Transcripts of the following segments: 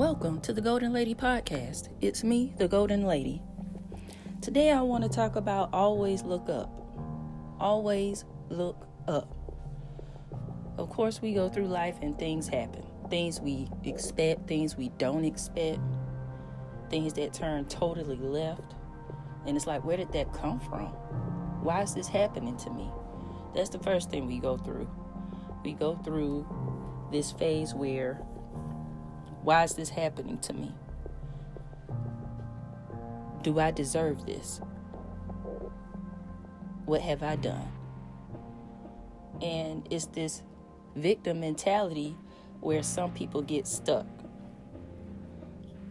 Welcome to the Goalden Lady Podcast. It's me, the Goalden Lady. Today I want to talk about always look up. Always look up. Of course, we go through life and things happen. Things we expect, things we don't expect, things that turn totally left. And it's like, where did that come from? Why is this happening to me? That's the first thing we go through. We go through this phase where why is this happening to me? Do I deserve this? What have I done? And it's this victim mentality where some people get stuck.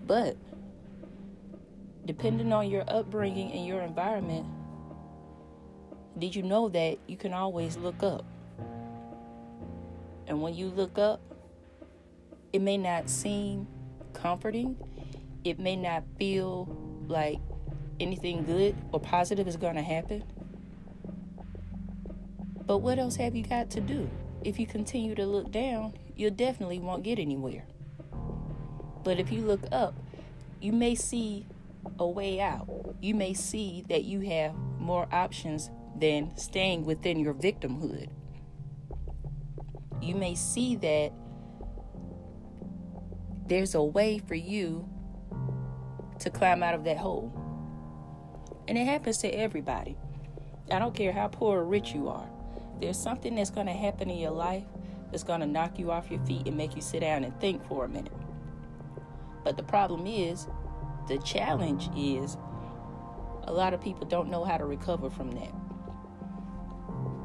But depending on your upbringing and your environment, did you know that you can always look up? And when you look up, it may not seem comforting. It may not feel like anything good or positive is going to happen. But what else have you got to do? If you continue to look down, you definitely won't get anywhere. But if you look up, you may see a way out. You may see that you have more options than staying within your victimhood. You may see that there's a way for you to climb out of that hole. And it happens to everybody. I don't care how poor or rich you are. There's something that's going to happen in your life that's going to knock you off your feet and make you sit down and think for a minute. But the problem is, the challenge is, a lot of people don't know how to recover from that.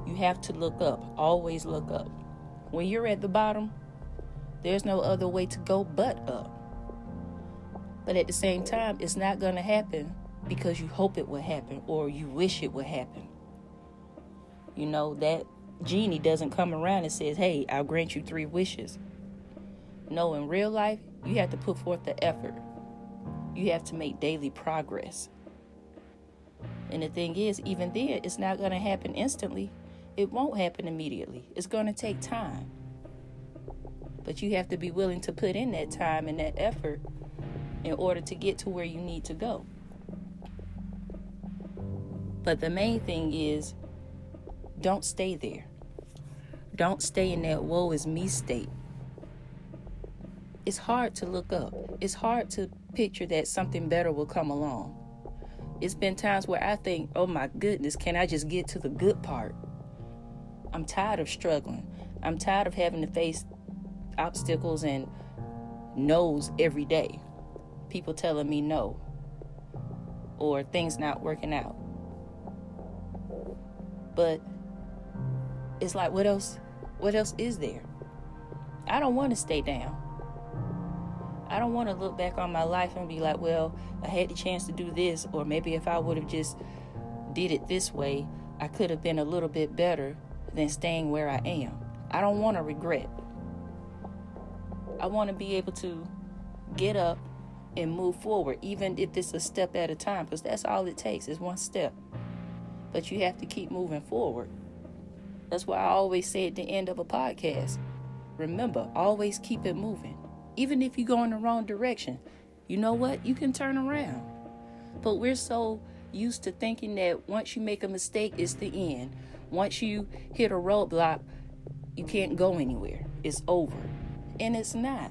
You have to look up, always look up. When you're at the bottom, there's no other way to go but up. But at the same time, it's not going to happen because you hope it will happen or you wish it would happen. You know, that genie doesn't come around and says, hey, I'll grant you three wishes. No, in real life, you have to put forth the effort. You have to make daily progress. And the thing is, even then, it's not going to happen instantly. It won't happen immediately. It's going to take time. But you have to be willing to put in that time and that effort in order to get to where you need to go. But the main thing is don't stay there. Don't stay in that woe is me state. It's hard to look up. It's hard to picture that something better will come along. It's been times where I think, oh my goodness, can I just get to the good part? I'm tired of struggling. I'm tired of having to face obstacles and no's every day. People telling me no, or things not working out. But it's like, what else? What else is there? I don't want to stay down. I don't want to look back on my life and be like, well, I had the chance to do this, or maybe if I would have just did it this way, I could have been a little bit better than staying where I am. I don't want to regret. I want to be able to get up and move forward, even if it's a step at a time, because that's all it takes is one step. But you have to keep moving forward. That's why I always say at the end of a podcast remember, always keep it moving. Even if you go in the wrong direction, you know what? You can turn around. But we're so used to thinking that once you make a mistake, it's the end. Once you hit a roadblock, you can't go anywhere. It's over and it's not.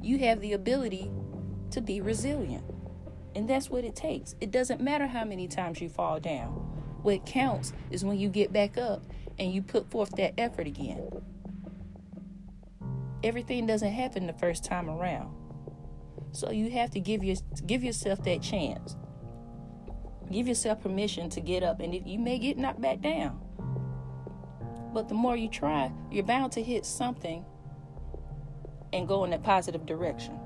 You have the ability to be resilient. And that's what it takes. It doesn't matter how many times you fall down. What counts is when you get back up and you put forth that effort again. Everything doesn't happen the first time around. So you have to give your give yourself that chance. Give yourself permission to get up and you may get knocked back down. But the more you try, you're bound to hit something and go in a positive direction.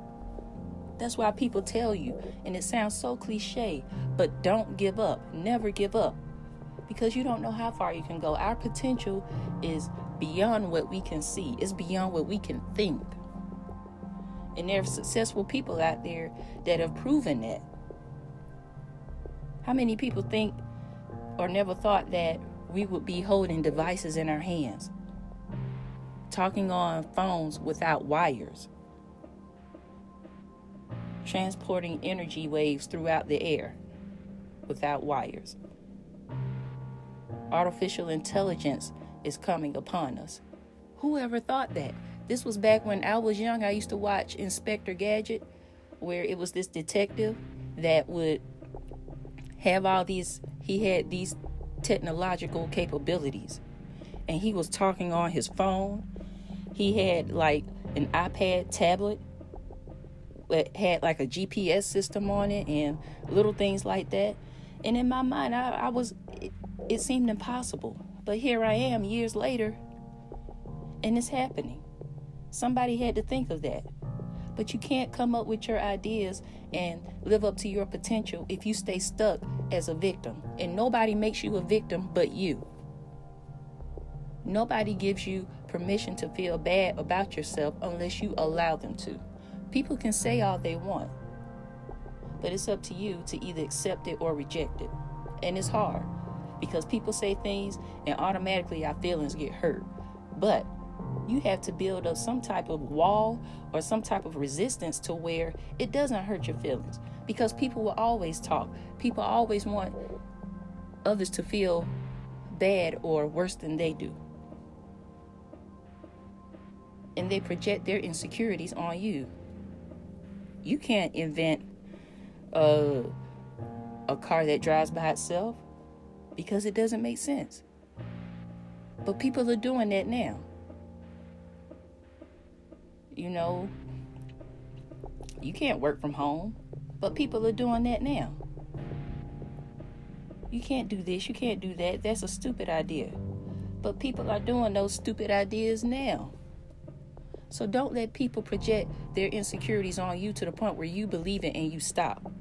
That's why people tell you, and it sounds so cliche, but don't give up. Never give up. Because you don't know how far you can go. Our potential is beyond what we can see, it's beyond what we can think. And there are successful people out there that have proven that. How many people think or never thought that we would be holding devices in our hands, talking on phones without wires, transporting energy waves throughout the air without wires. Artificial intelligence is coming upon us. Whoever thought that? This was back when I was young. I used to watch Inspector Gadget, where it was this detective that would have all these, he had these technological capabilities. And he was talking on his phone. He had like an iPad tablet that had like a GPS system on it and little things like that. And in my mind, I, I was, it, it seemed impossible. But here I am years later, and it's happening. Somebody had to think of that. But you can't come up with your ideas and live up to your potential if you stay stuck as a victim. And nobody makes you a victim but you. Nobody gives you permission to feel bad about yourself unless you allow them to. People can say all they want, but it's up to you to either accept it or reject it. And it's hard because people say things and automatically our feelings get hurt. But you have to build up some type of wall or some type of resistance to where it doesn't hurt your feelings because people will always talk. People always want others to feel bad or worse than they do. And they project their insecurities on you. You can't invent a, a car that drives by itself because it doesn't make sense. But people are doing that now. You know, you can't work from home, but people are doing that now. You can't do this, you can't do that. That's a stupid idea. But people are doing those stupid ideas now. So don't let people project their insecurities on you to the point where you believe it and you stop.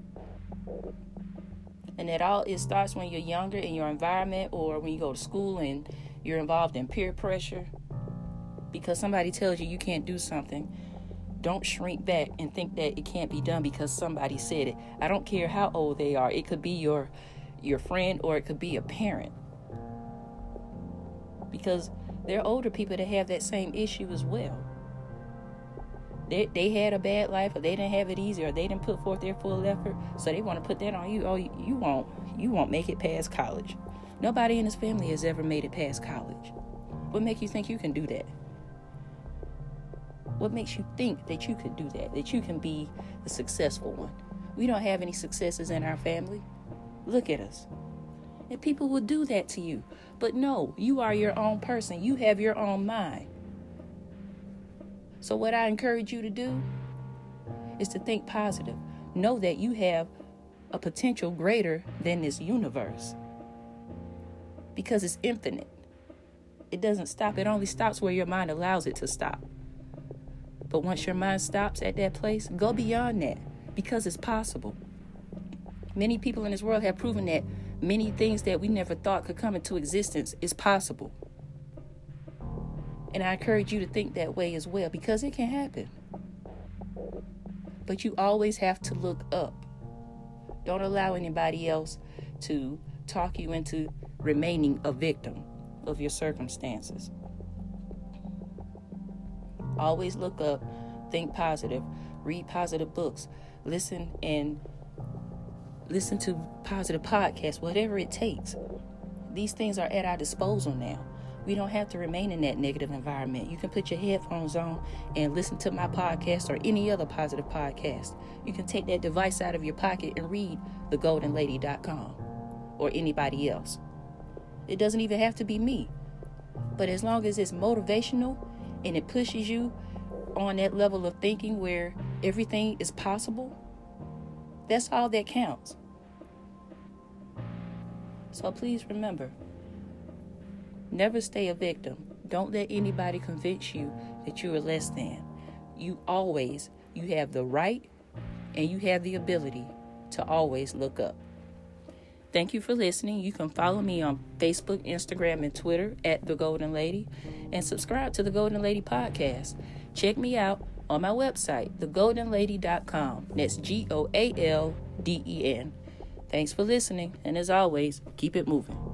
And that all it starts when you're younger in your environment or when you go to school and you're involved in peer pressure because somebody tells you you can't do something, don't shrink back and think that it can't be done because somebody said it. I don't care how old they are. It could be your your friend or it could be a parent. Because there are older people that have that same issue as well. They, they had a bad life or they didn't have it easy or they didn't put forth their full effort so they want to put that on you oh you won't you won't make it past college nobody in his family has ever made it past college what makes you think you can do that what makes you think that you could do that, that you can be the successful one? We don't have any successes in our family. Look at us. And people will do that to you. But no, you are your own person. You have your own mind. So, what I encourage you to do is to think positive. Know that you have a potential greater than this universe because it's infinite. It doesn't stop, it only stops where your mind allows it to stop. But once your mind stops at that place, go beyond that because it's possible. Many people in this world have proven that many things that we never thought could come into existence is possible. And I encourage you to think that way as well because it can happen. But you always have to look up. Don't allow anybody else to talk you into remaining a victim of your circumstances. Always look up, think positive, read positive books, listen and listen to positive podcasts, whatever it takes. These things are at our disposal now. We don't have to remain in that negative environment. You can put your headphones on and listen to my podcast or any other positive podcast. You can take that device out of your pocket and read thegoaldenlady.com or anybody else. It doesn't even have to be me. But as long as it's motivational and it pushes you on that level of thinking where everything is possible, that's all that counts. So please remember never stay a victim. Don't let anybody convince you that you are less than. You always you have the right and you have the ability to always look up. Thank you for listening. You can follow me on Facebook, Instagram, and Twitter at The Goalden Lady and subscribe to The Goalden Lady Podcast. Check me out on my website, thegoaldenlady.com. That's G O A L D E N. Thanks for listening, and as always, keep it moving.